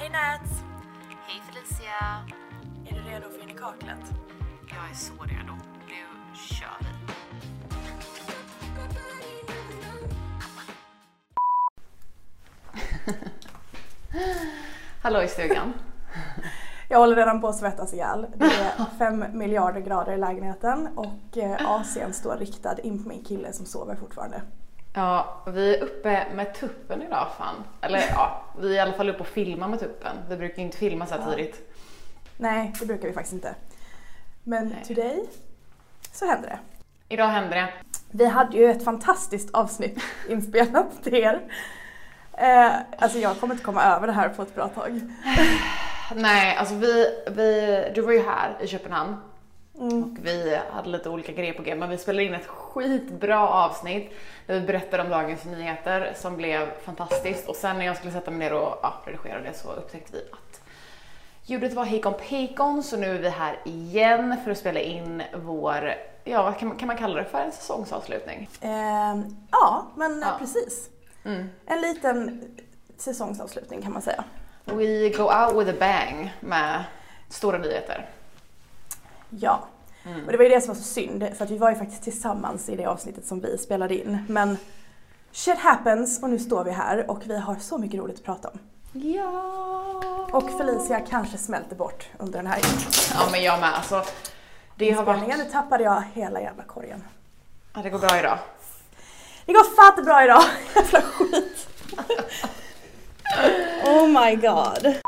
Hej Nats! Hej Felicia! Är du redo för in i kaklet? Jag är så redo. Nu kör vi. Hallå i stugan. Jag håller redan på att svettas ihjäl. Det är fem miljarder grader i lägenheten och eh, AC'n står riktad in på min kille som sover fortfarande. Ja, vi är uppe med tuppen idag fan. Eller ja, vi är i alla fall uppe och filmar med tuppen. Vi brukar ju inte filma så här tidigt. Nej, det brukar vi faktiskt inte. Men Nej. today så händer det. Idag händer det. Vi hade ju ett fantastiskt avsnitt inspelat till er. Eh, alltså jag kommer inte komma över det här på ett bra tag. Nej, alltså vi, vi, du var ju här i Köpenhamn Mm. och vi hade lite olika grejer på g men vi spelade in ett skitbra avsnitt där vi berättade om dagens nyheter som blev fantastiskt och sen när jag skulle sätta mig ner och ja, redigera det så upptäckte vi att ljudet var hejkon pejkon så nu är vi här igen för att spela in vår, ja vad kan man, kan man kalla det för, en säsongsavslutning? Eh, ja, men Ja. precis. Mm. En liten säsongsavslutning kan man säga. We go out with a bang med stora nyheter. Ja. Mm. Och det var ju det som var så synd, för att vi var ju faktiskt tillsammans i det avsnittet som vi spelade in. Men shit happens och nu står vi här och vi har så mycket roligt att prata om. Ja! Och Felicia kanske smälter bort under den här Ja men jag med alltså. Det har varit... Nu tappade jag hela jävla korgen. Ja, det går bra idag. Det går fatt bra idag! Jävla skit! Oh my god.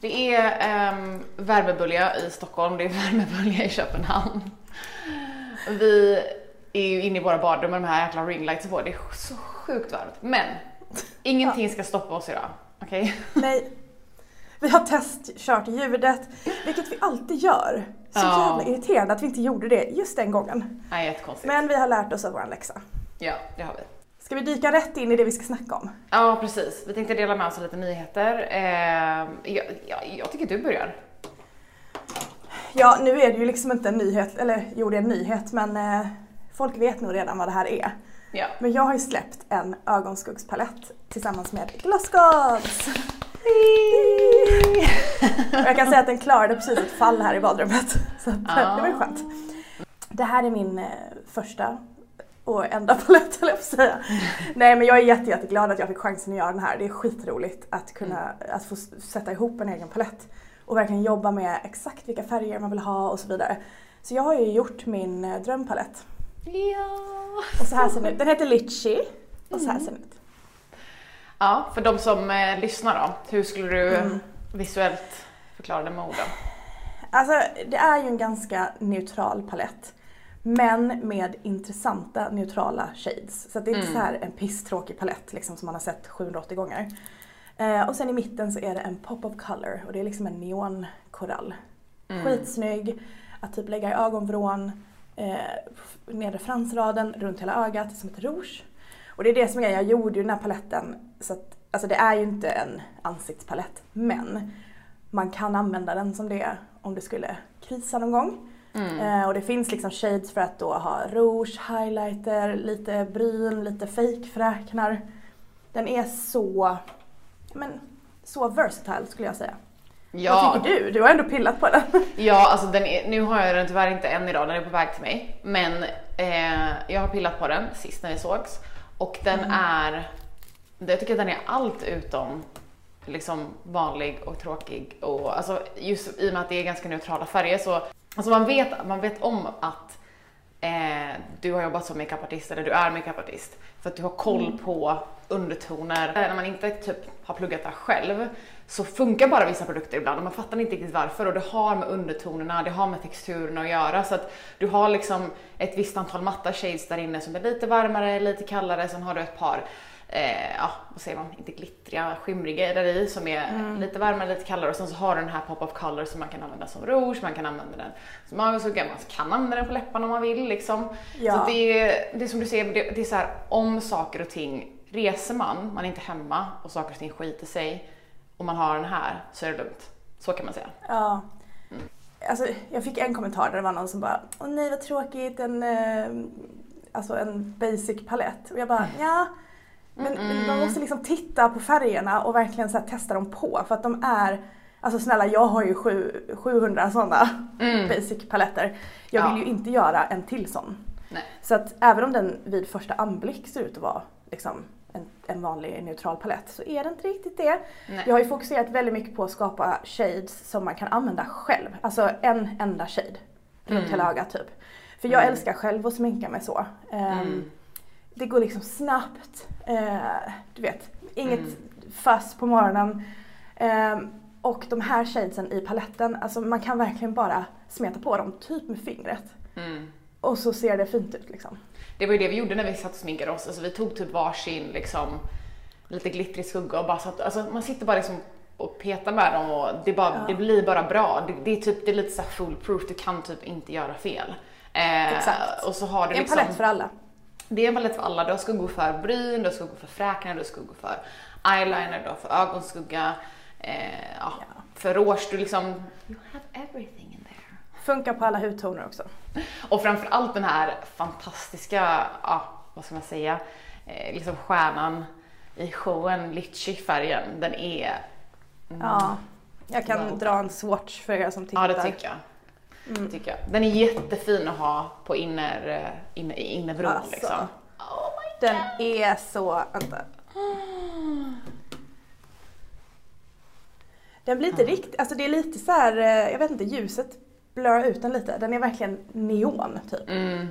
Det är um, värmebölja i Stockholm, det är värmebölja i Köpenhamn. Vi är ju inne i våra badrum med de här jäkla ringlightsen på, det är så sjukt varmt. Men ingenting ska stoppa oss idag, okej? Nej. Vi har testkört ljudet, vilket vi alltid gör. Så Ja. jävla irriterande att vi inte gjorde det just den gången. Nej, jättekonstigt. Men vi har lärt oss av vår läxa. Ja, det har vi. Ska vi dyka rätt in i det vi ska snacka om? Ja, precis. Vi tänkte dela med oss av lite nyheter. Eh, jag, jag, jag tycker du börjar. Ja, nu är det ju liksom inte en nyhet, eller jo det är en nyhet men eh, folk vet nog redan vad det här är. Ja. Men jag har ju släppt en ögonskuggspalett tillsammans med Glossgods. Jag kan säga att den klarade precis ett fall här i badrummet. Så att, eh, det var ju skönt. Det här är min eh, första och enda palett höll jag på att säga. Nej men jag är jätte, jätteglad att jag fick chansen att göra den här. Det är skitroligt att kunna att få sätta ihop en egen palett. Och verkligen jobba med exakt vilka färger man vill ha och så vidare. Så jag har ju gjort min eh, drömpalett. Ja. Och så här ser den ut. Den heter Litchi. Och så här ser den ut. Ja, för de som eh, lyssnar då, hur skulle du Mm. visuellt förklara det med orden? Alltså det är ju en ganska neutral palett. Men med intressanta neutrala shades. Så det är inte Mm. så här en pisstråkig palett liksom, som man har sett 780 gånger. Eh, och sen i mitten så är det en pop of color och det är liksom en neonkorall. Mm. Skitsnygg. Att typ lägga i ögonvrån, eh, nedre fransraden, runt hela ögat som ett rouge. Och det är det som är jag gjorde ju den här paletten så att, alltså det är ju inte en ansiktspalett men man kan använda den som det om det skulle krisa någon gång. Mm. Eh, och det finns liksom shades för att då ha rouge, highlighter, lite bryn, lite fejkfräknar. Den är så, men, så versatile skulle jag säga. Ja, Vad tycker du? Du har ändå pillat på den. ja alltså den är, nu har jag den tyvärr inte än idag, den är på väg till mig. Men eh, jag har pillat på den sist när vi sågs och den Mm. är, jag tycker att den är allt utom liksom vanlig och tråkig och alltså just i och med att det är ganska neutrala färger så alltså man vet, man vet om att eh, du har jobbat som makeupartist eller du är makeupartist för att du har koll Mm. på undertoner. Eh, När man inte typ har pluggat där själv så funkar bara vissa produkter ibland och man fattar inte riktigt varför och det har med undertonerna, det har med texturerna att göra så att du har liksom ett visst antal matta shades där inne som är lite varmare, lite kallare, sen har du ett par eh, ja, vad säger man, inte glittriga, skimriga där i som är lite varmare, lite kallare och sen så har du den här pop of color som man kan använda som rouge, man kan använda den som ögonskugga, man kan använda den på läpparna om man vill liksom. Ja. Så det, är, det är som du säger, det, det är så här om saker och ting, reser man, man är inte hemma och saker och ting skiter sig och man har den här så är det lugnt. Så kan man säga. Ja. Alltså, jag fick en kommentar där det var någon som bara Åh nej vad tråkigt, en, eh, alltså en basic palett. Och jag bara ja, Men man måste liksom titta på färgerna och verkligen så testa dem på för att de är Alltså snälla jag har ju sju, 700 sådana basic paletter. Jag vill Mm. Ja. ju inte göra en till sån. Nej. Så att även om den vid första anblick ser ut att vara liksom en, en vanlig neutral palett så är det inte riktigt det. Nej. Jag har ju fokuserat väldigt mycket på att skapa shades som man kan använda själv. Alltså en enda shade runt Mm. hela ögat typ. För jag älskar själv att sminka mig så. Ehm, Mm. Det går liksom snabbt. Eh, du vet, inget Mm. fuss på morgonen. Ehm, och de här shadesen i paletten, alltså man kan verkligen bara smeta på dem typ med fingret. Mm. Och så ser det fint ut liksom. Det var ju det vi gjorde när vi satt och sminkade oss. Alltså vi tog typ varsin liksom lite glittrig skugga och bara satt, alltså man sitter bara liksom och petar med dem och det, bara, Ja. det blir bara bra. Det, det är typ, det är lite så här foolproof, du kan typ inte göra fel. Eh, Exakt. Och så har du En liksom, palett för alla. Det är palett för alla. Du har skuggor för bryn, du har skuggor för fräknar, du har skuggor för eyeliner, du har för ögonskugga. Eh, ja. För rouge, du liksom, you have everything in there. Funkar på alla hudtoner också. Och framförallt den här fantastiska, ja, vad ska man säga, eh, liksom stjärnan i showen, Litchi-färgen, den är... Mm, Ja. Jag kan Wow. dra en swatch för er som tittar. ja, det tycker jag. Mm. tycker jag. Den är jättefin att ha på inner, eh, inner, innerbron Alltså. liksom. Oh Den är så, vänta. Den blir inte riktigt, alltså det är lite så här, eh, jag vet inte, ljuset blurrar ut den lite. Den är verkligen neon typ. Mm.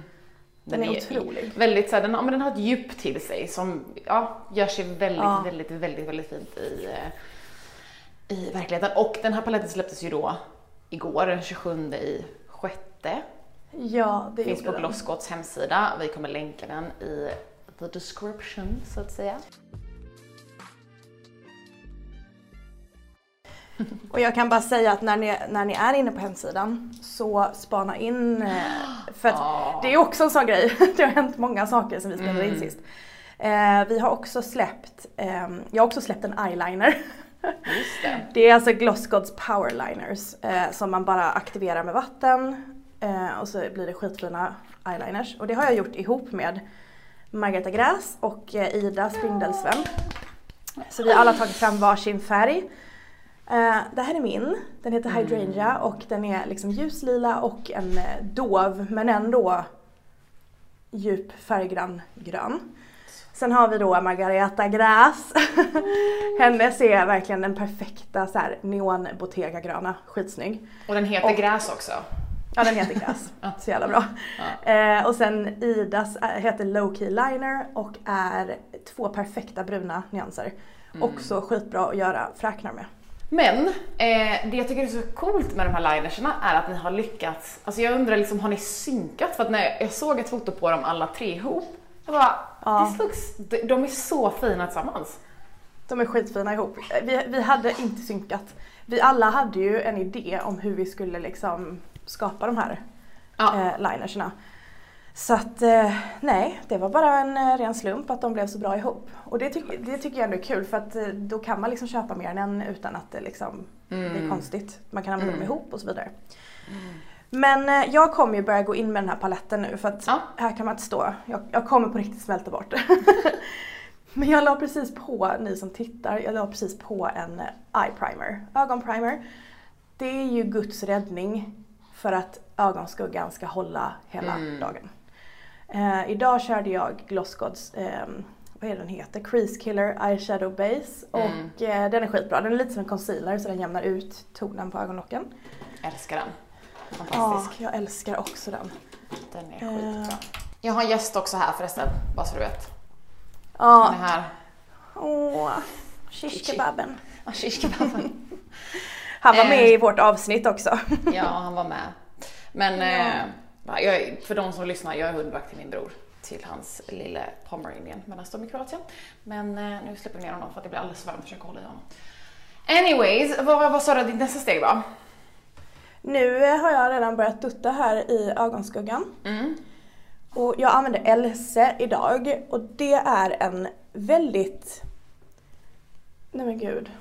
Den är otrolig. Väldigt så här, den, ja, men den har ett djup till sig som ja, gör sig väldigt, Ja. väldigt, väldigt, väldigt fint i, eh, i verkligheten. Och den här paletten släpptes ju då igår, den 27 i sjätte. Ja, det Finns på. Glosscots hemsida. Vi kommer länka den i the description så att säga. Och jag kan bara säga att när ni, när ni är inne på hemsidan så spana in, eh, för att Ah. det är också en sån grej, det har hänt många saker sen vi spelade in Mm. sist. Eh, vi har också släppt, ehm, jag har också släppt en eyeliner. Det. Det är alltså Glossgods powerliners eh, som man bara aktiverar med vatten eh, och så blir det skitfina eyeliners. Och det har jag gjort ihop med Margareta Gräs och eh, Ida Spindelsvän. Så vi har alla tagit fram varsin färg. Eh, det här är min, den heter Hydrangea och den är liksom ljuslila och en eh, dov men ändå djup färggrann grön. Sen har vi då Margareta Gräs. Hennes är verkligen den perfekta så här, neon bottega gröna, skitsnygg. Och den heter Och- Gräs också. Ja den heter Gräs, så jävla bra. Eh, och sen Idas eh, heter Low Key Liner och är två perfekta bruna nyanser. Också skitbra att göra fräknar med. Men eh, det jag tycker är så coolt med de här linerserna är att ni har lyckats, alltså jag undrar liksom har ni synkat? För att när jag såg ett foto på dem alla tre ihop, jag bara, Ja. this looks, de, de är så fina tillsammans. De är skitfina ihop. Vi, vi hade inte synkat. Vi alla hade ju en idé om hur vi skulle liksom skapa de här Ja. eh, linerserna. Så att eh, nej, det var bara en eh, ren slump att de blev så bra ihop. Och det, tyck, det tycker jag ändå är kul för att eh, då kan man liksom köpa mer än en utan att det liksom det är konstigt. Man kan använda dem ihop och så vidare. Men eh, jag kommer ju börja gå in med den här paletten nu för att Ja. här kan man inte stå. Jag, jag kommer på riktigt smälta bort. Men jag la precis på, ni som tittar, jag la precis på en eh, eye primer, ögonprimer. Det är ju Guds räddning för att ögonskuggan ska hålla hela Mm. dagen. Eh, idag körde jag Glossgods, eh, vad är den heter, Crease Killer Eyeshadow Base Mm. och eh, den är skitbra. Den är lite som en concealer så den jämnar ut tonen på ögonlocken. Älskar den. Ja, Fantastisk. jag älskar också den. Den är Eh. skitbra. Jag har en gäst också här förresten, bara så du vet. Ja, Han är här. åh, shishkebaben. Ja, shishkebaben. Han var Eh. med i vårt avsnitt också. Ja, han var med. Men eh, jag, är- för de som lyssnar, jag är hundvakt till min bror. Till hans lille pomeranian medan de är i Kroatien. Men eh, nu släpper vi ner honom för att det blir alldeles för varmt att försöka hålla i honom. Anyways, vad, vad sa du att ditt nästa steg var? Nu eh, har jag redan börjat dutta här i ögonskuggan. Mm. Och jag använder Else idag och det är en väldigt... Nej men gud,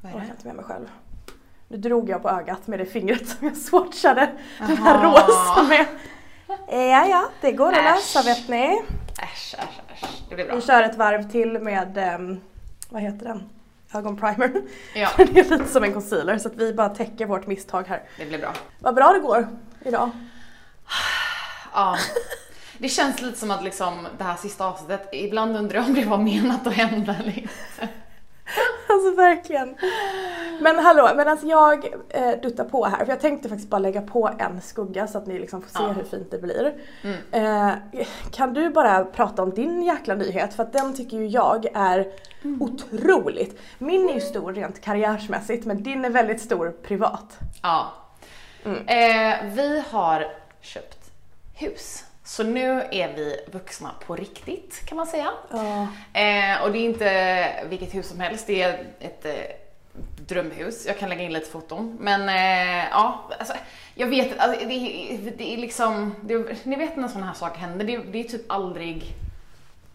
Vad jag är det? inte med mig själv. Nu drog jag på ögat med det fingret som jag swatchade den här Aha. rosa med. Ja, ja, det går att lösa vet ni. Äsch, äsch, äsch. Det blir bra. Vi kör ett varv till med, ehm, vad heter den? Ögonprimer. Ja, det är lite som en concealer så att vi bara täcker vårt misstag här. det blir bra. Vad bra det går idag. Ja. Det känns lite som att liksom det här sista avsnittet, ibland undrar jag om det var menat att hända eller inte. Alltså verkligen. Men hallå, medan jag eh, duttar på här, för jag tänkte faktiskt bara lägga på en skugga så att ni liksom får se Ja. hur fint det blir. Mm. Eh, kan du bara prata om din jäkla nyhet? För att den tycker ju jag är Mm. otroligt. Min är ju stor rent karriärsmässigt men din är väldigt stor privat. Ja. Mm. Eh, vi har köpt hus. Så nu är vi vuxna på riktigt kan man säga. Ja. Eh, och det är inte vilket hus som helst, det är ett eh, drömhus. Jag kan lägga in lite foton. Men eh, ja, alltså, jag vet alltså, det, det är liksom, det, ni vet när sådana här saker händer, det, det är typ aldrig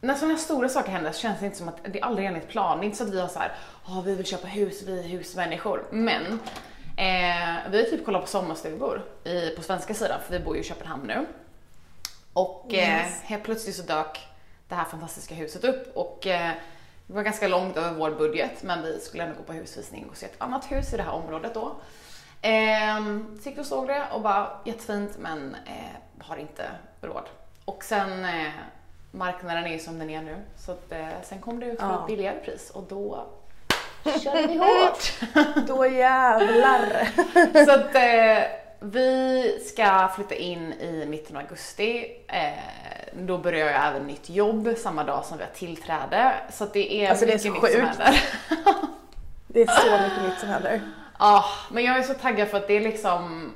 när sådana här stora saker händer så känns det inte som att det är aldrig enligt plan. Det är inte så att vi har så här, "Ja, vi vill köpa hus, vi är husmänniskor. Men eh, vi har typ kollat på sommarstugor i, på svenska sidan, för vi bor ju i Köpenhamn nu. Och eh, Yes. helt plötsligt så dök det här fantastiska huset upp och eh, det var ganska långt över vår budget men vi skulle ändå gå på husvisning och se ett annat hus i det här området då. Ehm, så gick vi och såg det och bara jättefint men eh, har inte råd. Och sen eh, marknaden är ju som den är nu så att, eh, sen kom det ut för Ja. ett billigare pris och då körde vi hårt. Då jävlar. Så att eh, vi ska flytta in i mitten av augusti. Eh, då börjar jag även nytt jobb samma dag som vi har tillträde. Så det är Alltså, det är mycket så nytt som sjukt. händer. Det är så mycket nytt som händer. Ja, men jag är så taggad för att det är liksom...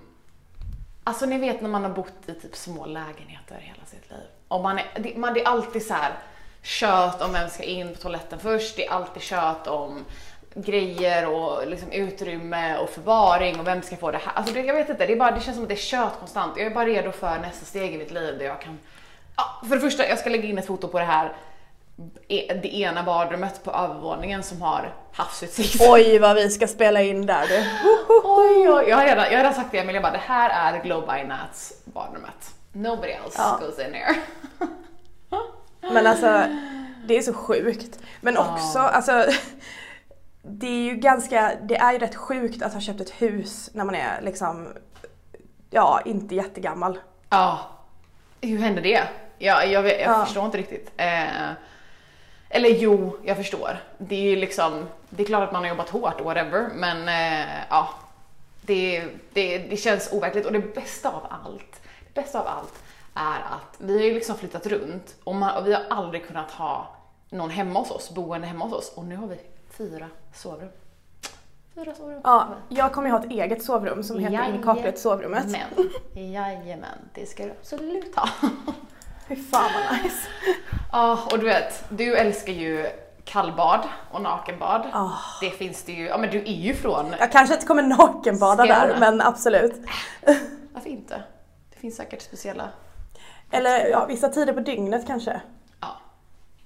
Alltså ni vet när man har bott i typ små lägenheter hela sitt liv. Och man är, det, man, det är alltid så här kött om vem ska in på toaletten först. Det är alltid kött om grejer och liksom utrymme och förvaring och vem ska få det här. Alltså det, jag vet inte, det, är bara, det känns som att det är kött konstant. Jag är bara redo för nästa steg i mitt liv där jag kan... Ja, för det första, jag ska lägga in ett foto på det här e- det ena badrummet på övervåningen som har havsutsikt. Oj vad vi ska spela in där du. Oj, oj, jag har redan, jag har redan sagt det jag bara det här är Glow by Nats badrummet. Nobody else Ja. goes in here. Men alltså det är så sjukt. Men också alltså det är ju ganska, det är ju rätt sjukt att ha köpt ett hus när man är liksom, ja inte jättegammal. Ja, hur hände det? Ja, jag, jag Ja. förstår inte riktigt. Eh, eller jo, jag förstår. Det är ju liksom, det är klart att man har jobbat hårt, whatever, men eh, ja. Det, det, det känns overkligt och det bästa av allt, det bästa av allt är att vi har ju liksom flyttat runt och, man, och vi har aldrig kunnat ha någon hemma hos oss, boende hemma hos oss och nu har vi fyra sovrum. Fyra sovrum. Ja, jag kommer ju ha ett eget sovrum som heter Jajamän. Inkapslet sovrummet. Men, jajamän, det ska du absolut ha. Fy fan vad nice. Ja, och du vet, du älskar ju kallbad och nakenbad. Ah. Det finns det ju, ja men du är ju från, Jag kanske inte kommer nakenbada där men absolut. varför inte? Det finns säkert speciella, Eller ja, vissa tider på dygnet kanske. ja,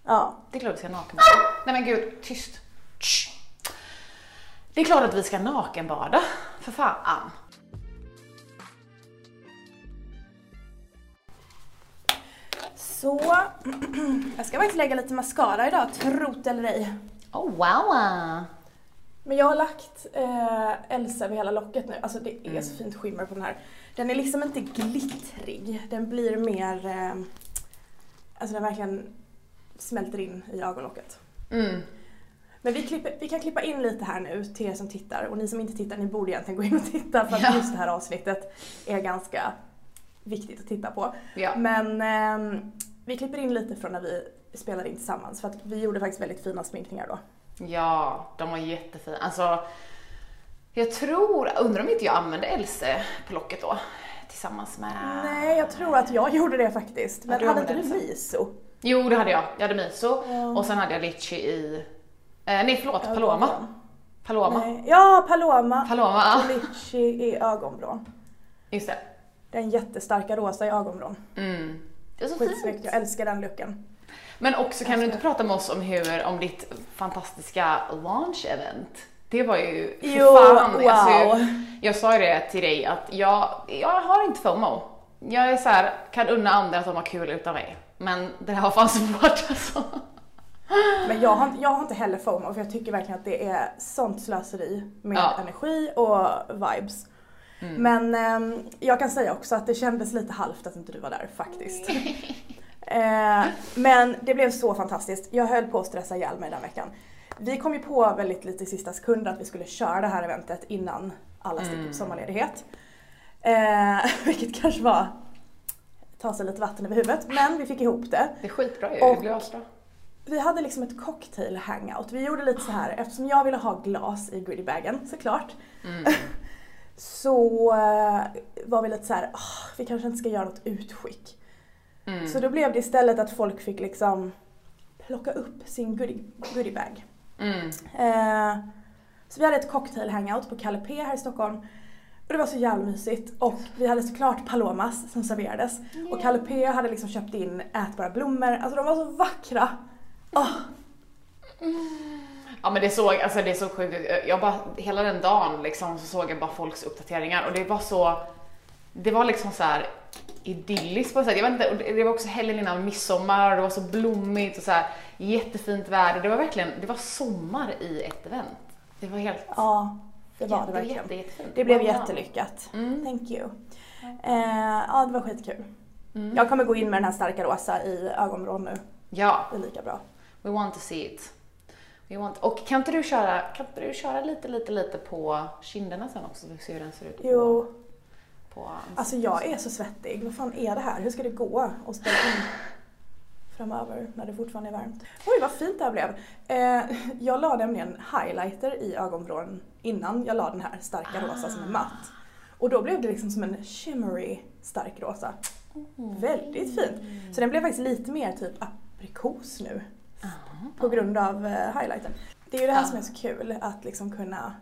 Ja. det är klart vi ska nakenbada. Nej men gud, tyst. Tsch. Det är klart att vi ska nakenbada, för fan. Så, jag ska faktiskt lägga lite mascara idag, trot eller ej. Oh wow! Men jag har lagt eh, Elsa över hela locket nu. Alltså det är så fint skimmer på den här. Den är liksom inte glittrig. Den blir mer... Eh, alltså den verkligen smälter in i ögonlocket. Mm. Men vi, klipper, vi kan klippa in lite här nu till er som tittar. Och ni som inte tittar, ni borde egentligen gå in och titta för att Ja. just det här avsnittet är ganska viktigt att titta på. Ja. Men ehm, vi klipper in lite från när vi spelade in tillsammans för att vi gjorde faktiskt väldigt fina sminkningar då. Ja, de var jättefina. Alltså, jag tror, undrar om inte jag använde Else på locket då? Tillsammans med... Nej, jag tror att jag gjorde det faktiskt. Men du hade inte du miso? Jo, det hade jag. Jag hade miso Ja. och sen hade jag litchi i... Eh, nej, förlåt, paloma. Paloma. Nej. Ja, Paloma. Paloma, ja. Litchi i ögonvrån. Just det. Den jättestarka rosa i ögonvrån. Mm. Det är så Skitsnyggt, jag älskar den looken. Men också kan du inte prata med oss om hur, om ditt fantastiska launch event? Det var ju, för Jo, fan, wow. alltså, jag sa ju det till dig att jag, jag har inte FOMO. Jag är så här, kan unna andra att de har kul utan mig. Men det här var fan svårt alltså. Men jag har, jag har inte heller FOMO för jag tycker verkligen att det är sånt slöseri med Ja. energi och vibes. Mm. Men ehm, jag kan säga också att det kändes lite halvt att inte du var där faktiskt. eh, men det blev så fantastiskt. Jag höll på att stressa ihjäl mig den veckan. Vi kom ju på väldigt lite i sista sekund att vi skulle köra det här eventet innan alla stick Mm. på sommarledighet. Eh, vilket kanske var ta sig lite vatten över huvudet men vi fick ihop det. Det är skitbra ju, blir asbra. Vi hade liksom ett cocktail hangout. Vi gjorde lite så här eftersom jag ville ha glas i goodiebagen såklart. Mm. Så eh, var vi lite så här, "Ah, vi kanske inte ska göra något utskick. Mm. Så då blev det istället att folk fick liksom plocka upp sin goodie, goodiebag. Mm. Eh, så vi hade ett cocktail hangout på Kalle P här i Stockholm. Och det var så jävla mysigt. Och vi hade såklart palomas som serverades. Och Kalle P hade liksom köpt in ätbara blommor. Alltså de var så vackra. Åh, Ja men det såg, alltså det är så sjukt ut. Jag bara, hela den dagen liksom så såg jag bara folks uppdateringar och det var så, det var liksom så här idylliskt på något sätt. Jag vet inte, det var också helgen innan midsommar och det var så blommigt och så här jättefint väder. Det var verkligen, det var sommar i ett event. Det var helt, ja, det var det jätte, verkligen. jätte, jättefint. Det blev jättelyckat. Mm. Thank you. Eh, ja, det var skitkul. Mm. Jag kommer gå in med den här starka rosa i ögonvrån nu. Ja, Det är lika bra. We want to see it. We want, och kan inte du köra, kan inte du köra lite, lite, lite på kinderna sen också så vi ser hur den ser ut på, Jo, på alltså jag är så svettig. Vad fan är det här? Hur ska det gå att spela in framöver när det fortfarande är varmt? Oj, vad fint det här blev. Eh, jag la nämligen highlighter i ögonvrån innan jag la den här starka rosa som är matt. Och då blev det liksom som en shimmery stark rosa. Väldigt fint. Så den blev faktiskt lite mer typ aprikos nu. På grund av eh, highlighten. Det är ju det här Ja. som är så kul, att liksom kunna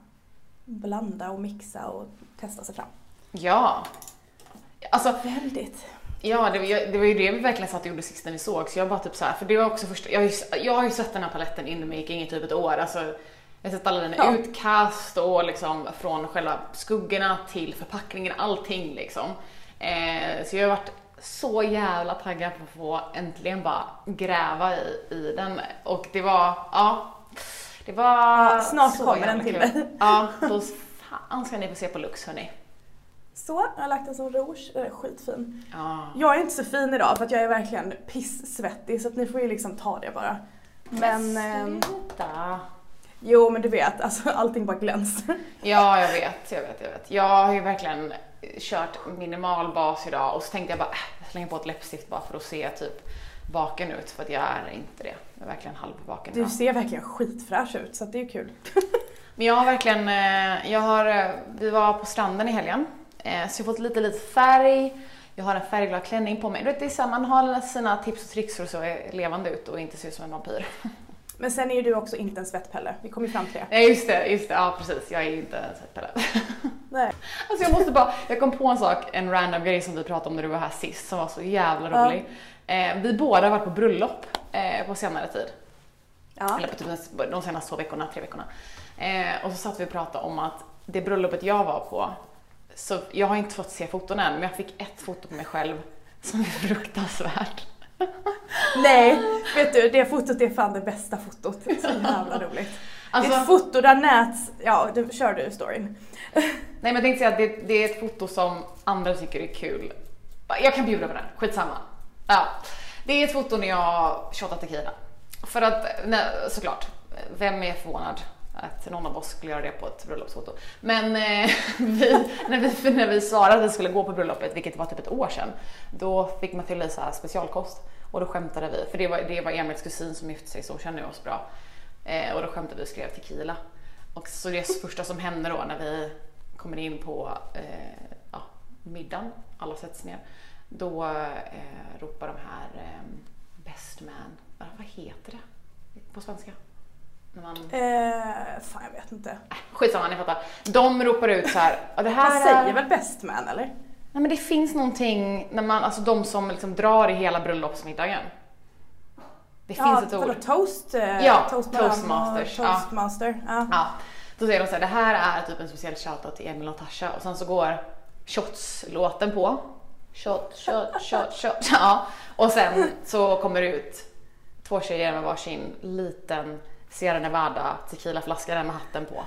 blanda och mixa och testa sig fram. Ja. Alltså, Väldigt. ja, det, var- det var ju det vi verkligen satt och gjorde sist när vi såg, så jag bara typ så här, för det var också första, jag har ju, jag har ju sett den här paletten in the making i typ ett år, alltså jag har sett alla dina Ja. utkast och liksom från själva skuggorna till förpackningen, allting liksom. Eh, så jag har varit så jävla taggad på att få äntligen bara gräva i, i den och det var, ja, det var Ja, snart så kommer den till dig. Ja, då fan ska ni få se på Lux hörni. Så, jag har lagt den som rouge. Den är skitfin. Ja. Jag är inte så fin idag för att jag är verkligen pissvettig så att ni får ju liksom ta det bara. Men, ehm, Sluta. jo men du vet, alltså allting bara glänser. Ja, jag vet, jag vet, jag vet. Jag har ju verkligen kört minimal bas idag och så tänkte jag bara, äh, jag slänger på ett läppstift bara för att se typ vaken ut för att jag är inte det. Jag är verkligen halvvaken Du ser verkligen skitfräsch ut så det är ju kul. Men jag har verkligen, eh, jag har, eh, vi var på stranden i helgen eh, så jag har fått lite, lite färg. Jag har en färgglad klänning på mig. Du vet, det är så man har sina tips och tricks för att se levande ut och inte se ut som en vampyr. Men sen är ju du också inte en svettpelle. Vi kom ju fram till det. Nej just det, just det, ja precis. Jag är inte en svettpelle. Nej. Alltså jag måste bara, jag kom på en sak, en random grej som vi pratade om när du var här sist som var så jävla Ja. rolig. Eh, vi båda har varit på bröllop eh, på senare tid. Ja. Eller på typ de senaste två veckorna, tre veckorna. Eh, och så satt vi och pratade om att det bröllopet jag var på, så jag har inte fått se foton än, men jag fick ett foto på mig själv som är fruktansvärt. Nej, vet du det fotot är fan det bästa fotot. Så jävla roligt. Det Alltså, ett foto där nät... Ja, du, kör du storyn. nej men jag tänkte säga att det, det är ett foto som andra tycker är kul. Jag kan bjuda på den, skitsamma. Ja. Det är ett foto när jag shottar tequila. För att, nej, såklart, vem är förvånad att någon av oss skulle göra det på ett bröllopsfoto? Men eh, vi, när, vi, när vi svarade att vi skulle gå på bröllopet, vilket var typ ett år sedan, då fick man fylla i så här specialkost. Och då skämtade vi, för det var, det var Emils kusin som gifte sig, så känner oss bra. Eh, och då skämtade vi och skrev tequila. Och så det första som händer då när vi kommer in på eh, ja, middagen, alla sätts ner, då eh, ropar de här eh, best man, vad heter det på svenska? När man, Eh, fan jag vet inte. äh, skitsamma, ni fattar. De ropar ut så här, "Ja, det här Man är... säger väl best man eller? Nej men det finns någonting när man, alltså de som liksom drar i hela bröllopsmiddagen. Det ja, finns ett vadå, ord. toast? eh, Ja, toast toastmasters. Toastmaster. Ja. Ja, då säger de så här, det här är typ en speciell shoutout till Emil och Natasha och sen så går shots-låten på shot, shot, shot, shot. Ja. Och sen så kommer det ut två tjejer med varsin liten Sierra Nevada tequilaflaska där med hatten på.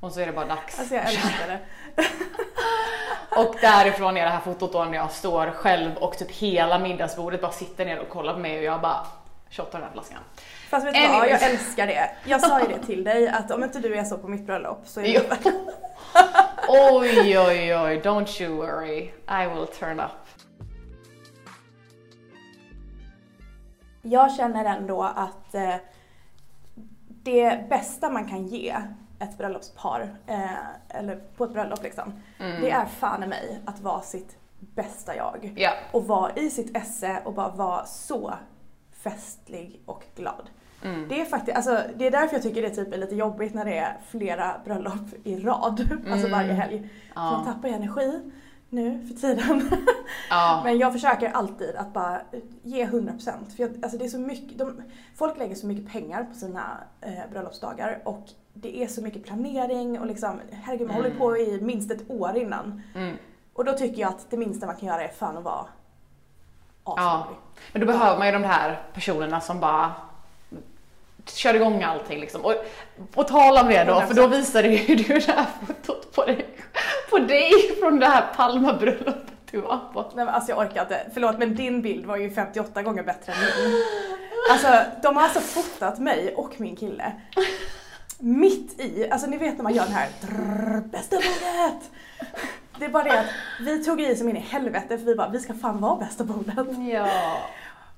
Och så är det bara dags. Alltså jag älskar det. Och därifrån är det här fotot då när jag står själv och typ hela middagsbordet bara sitter ner och kollar på mig och jag bara shottar den här flaskan. Fast vet du vad, jag älskar det. Jag sa ju det till dig att om inte du är så på mitt bröllop så är det Oj, oj, oj, don't you worry. I will turn up. Jag känner ändå att eh, det bästa man kan ge ett bröllopspar, eh, eller på ett bröllop liksom, det är fan i mig att vara sitt bästa jag. Ja. Och vara i sitt esse och bara vara så festlig och glad. Mm. Det är faktiskt, alltså det är därför jag tycker det typ är lite jobbigt när det är flera bröllop i rad, alltså varje helg. För Mm. Ja. man tappar ju energi nu för tiden. Ja. Men jag försöker alltid att bara ge 100% för jag, alltså det är så mycket, de, folk lägger så mycket pengar på sina eh, bröllopsdagar och det är så mycket planering och liksom, herregud man Mm. håller på i minst ett år innan. Mm. Och då tycker jag att det minsta man kan göra är fan att vara Ja. Men då behöver man ju de här personerna som bara kör igång allting liksom. Och på tal om det då, för då visade ju du det här fotot på dig, på dig från det här Palmabröllopet du var på. Nej, men alltså jag orkar inte. Förlåt men din bild var ju 58 gånger bättre än min. Alltså de har alltså fotat mig och min kille mitt i, alltså ni vet när man gör den här drrrr, bästa bordet. Det är bara det att vi tog i som in i helvete för vi bara, vi ska fan vara bästa bordet. Ja.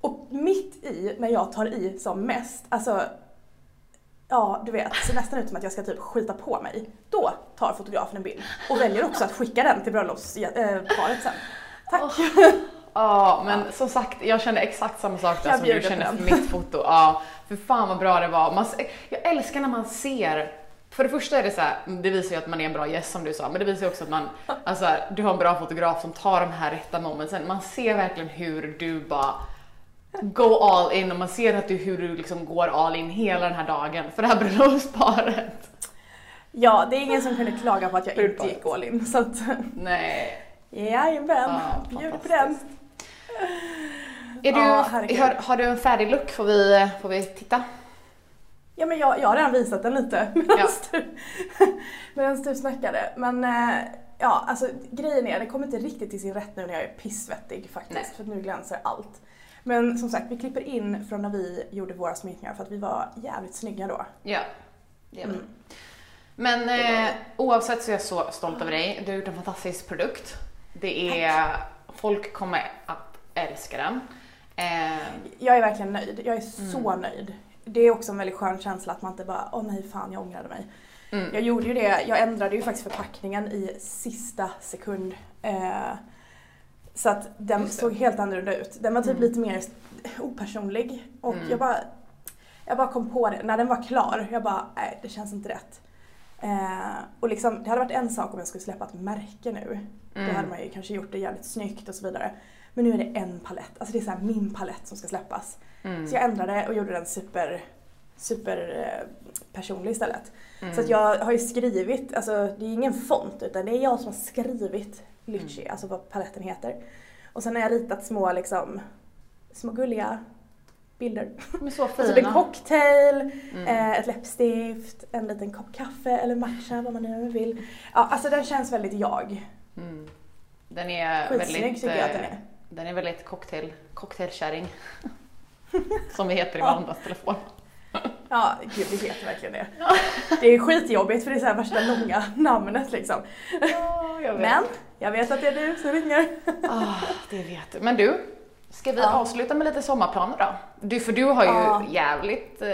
Och mitt i, när jag tar i som mest, alltså Ja, du vet, ser nästan ut som att jag ska typ skita på mig. Då tar fotografen en bild och väljer också att skicka den till bröllopsparet sen. Tack! Ja, men som sagt, jag kände exakt samma sak där Jag som du kände för mitt foto. Ja, för fan vad bra det var. Man, jag älskar när man ser för det första är det så här, det visar ju att man är en bra gäst som du sa, men det visar ju också att man, alltså, du har en bra fotograf som tar de här rätta momentsen. Man ser verkligen hur du bara go all in och man ser att du, hur du liksom går all in hela den här dagen för det här bröllopsparet. Ja, det är ingen som kunde klaga på att jag inte gick all in. Så att, Nej. jajamän, Ja, bjuder på den. Är du, herregud. har, har du en färdig look? Får vi, får vi titta? Ja men jag, jag har redan visat den lite medan du, medans du snackade. Men eh, ja, alltså grejen är, det kommer inte riktigt till sin rätt nu när jag är pissvettig faktiskt. Nej. För att nu glänser allt. Men som sagt, vi klipper in från när vi gjorde våra sminkningar för att vi var jävligt snygga då. Ja, det vi. Mm. Men eh, oavsett så är jag så stolt över dig. Du har gjort en fantastisk produkt. Det är, folk kommer att älska den. Eh, Jag är verkligen nöjd. Jag är så Mm. nöjd. Det är också en väldigt skön känsla att man inte bara, åh nej fan jag ångrade mig. mm. Jag gjorde ju det, jag ändrade ju faktiskt förpackningen i sista sekund. Eh, så att den såg helt annorlunda ut. Den var typ Mm. lite mer opersonlig. Och Mm. jag, bara, jag bara kom på det, när den var klar, jag bara, nej det känns inte rätt. Eh, och liksom, det hade varit en sak om jag skulle släppa ett märke nu. Då Mm. hade man ju kanske gjort det jävligt snyggt och så vidare. Men nu är det en palett, alltså det är så min palett som ska släppas. Mm. Så jag ändrade och gjorde den super, super eh, personlig istället. Mm. Så att jag har ju skrivit, alltså det är ingen font utan det är jag som har skrivit Lychee, Mm. alltså vad paletten heter. Och sen har jag ritat små liksom, små gulliga bilder. De är så Och typ en fina. cocktail, Mm. eh, ett läppstift, en liten kopp kaffe eller matcha, vad man nu vill. Ja, alltså den känns väldigt jag. Mm. Den är Skitsnygg väldigt, tycker jag att den eh, är. Den är väldigt cocktail, cocktailkärring. Som vi heter i varandras telefon. Ja, gud vi vet verkligen det. Det är skitjobbigt för det är så här värsta långa namnet liksom. Ja, jag. Men jag vet att det är du som ringer. Ah, det vet du. Men du, ska vi Ja. avsluta med lite sommarplaner då? Du, för du har ju Ja. jävligt eh,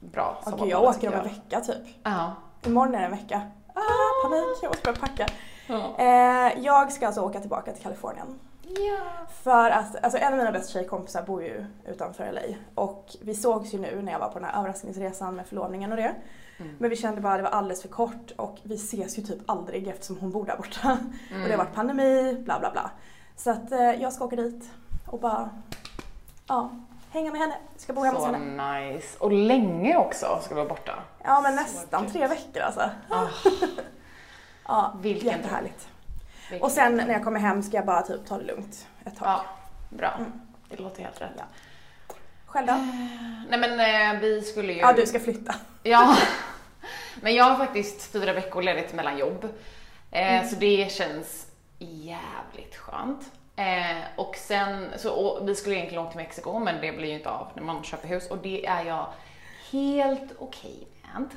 bra sommarplaner gud, jag åker om en vecka typ. Ja. Imorgon är det en vecka. Ah, panik, jag måste börja packa. Eh, jag ska alltså åka tillbaka till Kalifornien. Ja. För att, alltså en av mina bästa tjejkompisar bor ju utanför LA och vi sågs ju nu när jag var på den här överraskningsresan med förlovningen och det. Mm. Men vi kände bara att det var alldeles för kort och vi ses ju typ aldrig eftersom hon bor där borta. Mm. Och det har varit pandemi, bla bla bla. Så att eh, jag ska åka dit och bara, ja, hänga med henne. Ska bo hemma hos Så henne. nice. Och länge också ska du vara borta. Ja men Så nästan kul. tre veckor alltså. Ah, Ja, Vilken jättehärligt. Och sen när jag kommer hem ska jag bara typ ta det lugnt ett tag. Ja, bra. Det låter helt rätt. Ja. Själv då? Nej men eh, vi skulle ju... Ja, du ska flytta. Ja. Men jag har faktiskt fyra veckor ledigt mellan jobb. Eh, Så det känns jävligt skönt. Eh, och sen, så, och vi skulle egentligen åka till Mexiko men det blir ju inte av när man köper hus och det är jag helt okej med.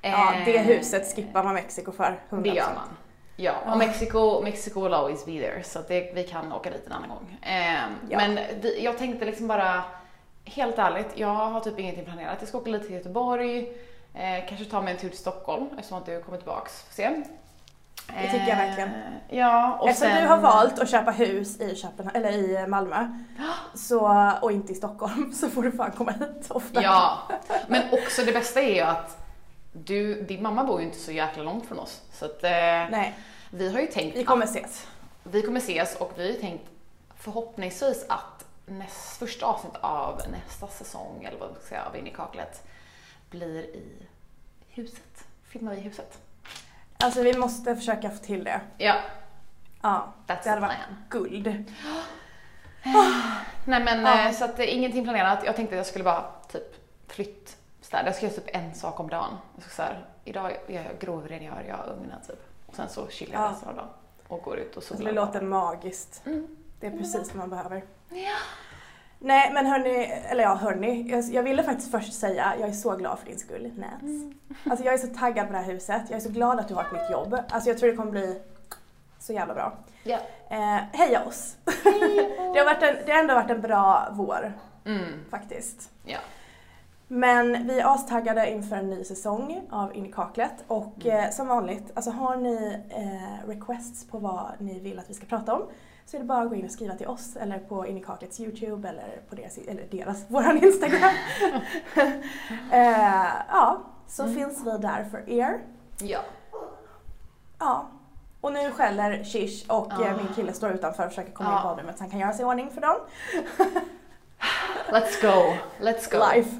Ja, det Eh, huset skippar man Mexiko för 100%. Det gör man. Ja, och Mexiko, Mexiko will always be there så det, vi kan åka dit en annan gång. Eh, Ja. Men vi, jag tänkte liksom bara, helt ärligt, jag har typ ingenting planerat. Jag ska åka lite till Göteborg, eh, kanske ta mig en tur till Stockholm eftersom att du kommer tillbaks. Får se. Det tycker jag verkligen. Eh, Ja, och Eftersom sen... du har valt att köpa hus i, Köpenhamn, eller i Malmö så, och inte i Stockholm så får du fan komma hit ofta. Ja, men också det bästa är ju att du, din mamma bor ju inte så jäkla långt från oss. Så att eh, vi har ju tänkt vi kommer att ses. vi kommer ses och vi har ju tänkt förhoppningsvis att näst, första avsnitt av nästa säsong, eller vad man ska säga, av In i kaklet blir i huset. Filmar vi i huset. Alltså vi måste försöka få till det. Ja, Ja, that's det hade varit guld. Nej men Ja. eh, så att är ingenting planerat. Jag tänkte att jag skulle bara typ flyttstäda. Jag ska göra typ en sak om dagen. Jag ska så här, idag gör jag grovrengör jag ugnen typ. Och sen så chillar jag Ja. resten av dagen. Och går ut och solar. det låter magiskt. Mm. Det är precis vad man behöver. Ja. Nej men hörni, eller ja hörni, jag, jag ville faktiskt först säga jag är så glad för din skull Nats. Mm. Alltså jag är så taggad på det här huset, jag är så glad att du har ett nytt jobb. Alltså jag tror det kommer bli så jävla bra. Ja. Eh, heja oss! det, har varit en, det har ändå varit en bra vår Mm. faktiskt. Ja. Men vi är astaggade inför en ny säsong av In i kaklet och Mm. eh, som vanligt, alltså har ni eh, requests på vad ni vill att vi ska prata om så är det bara att gå in och skriva till oss eller på In i kaklets Youtube eller på deras, eller deras våran Instagram. eh, ja, så Mm. finns vi där för er. Ja. Ja. Och nu skäller Shish och eh, Ah. min kille står utanför och försöker komma in Ja. i badrummet så han kan göra sig i ordning för dem. Let's go. Let's go. Life.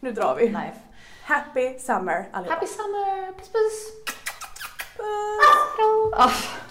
Nu drar vi. Life. Happy summer allihopa. Happy summer. Puss puss. Puss. Ah.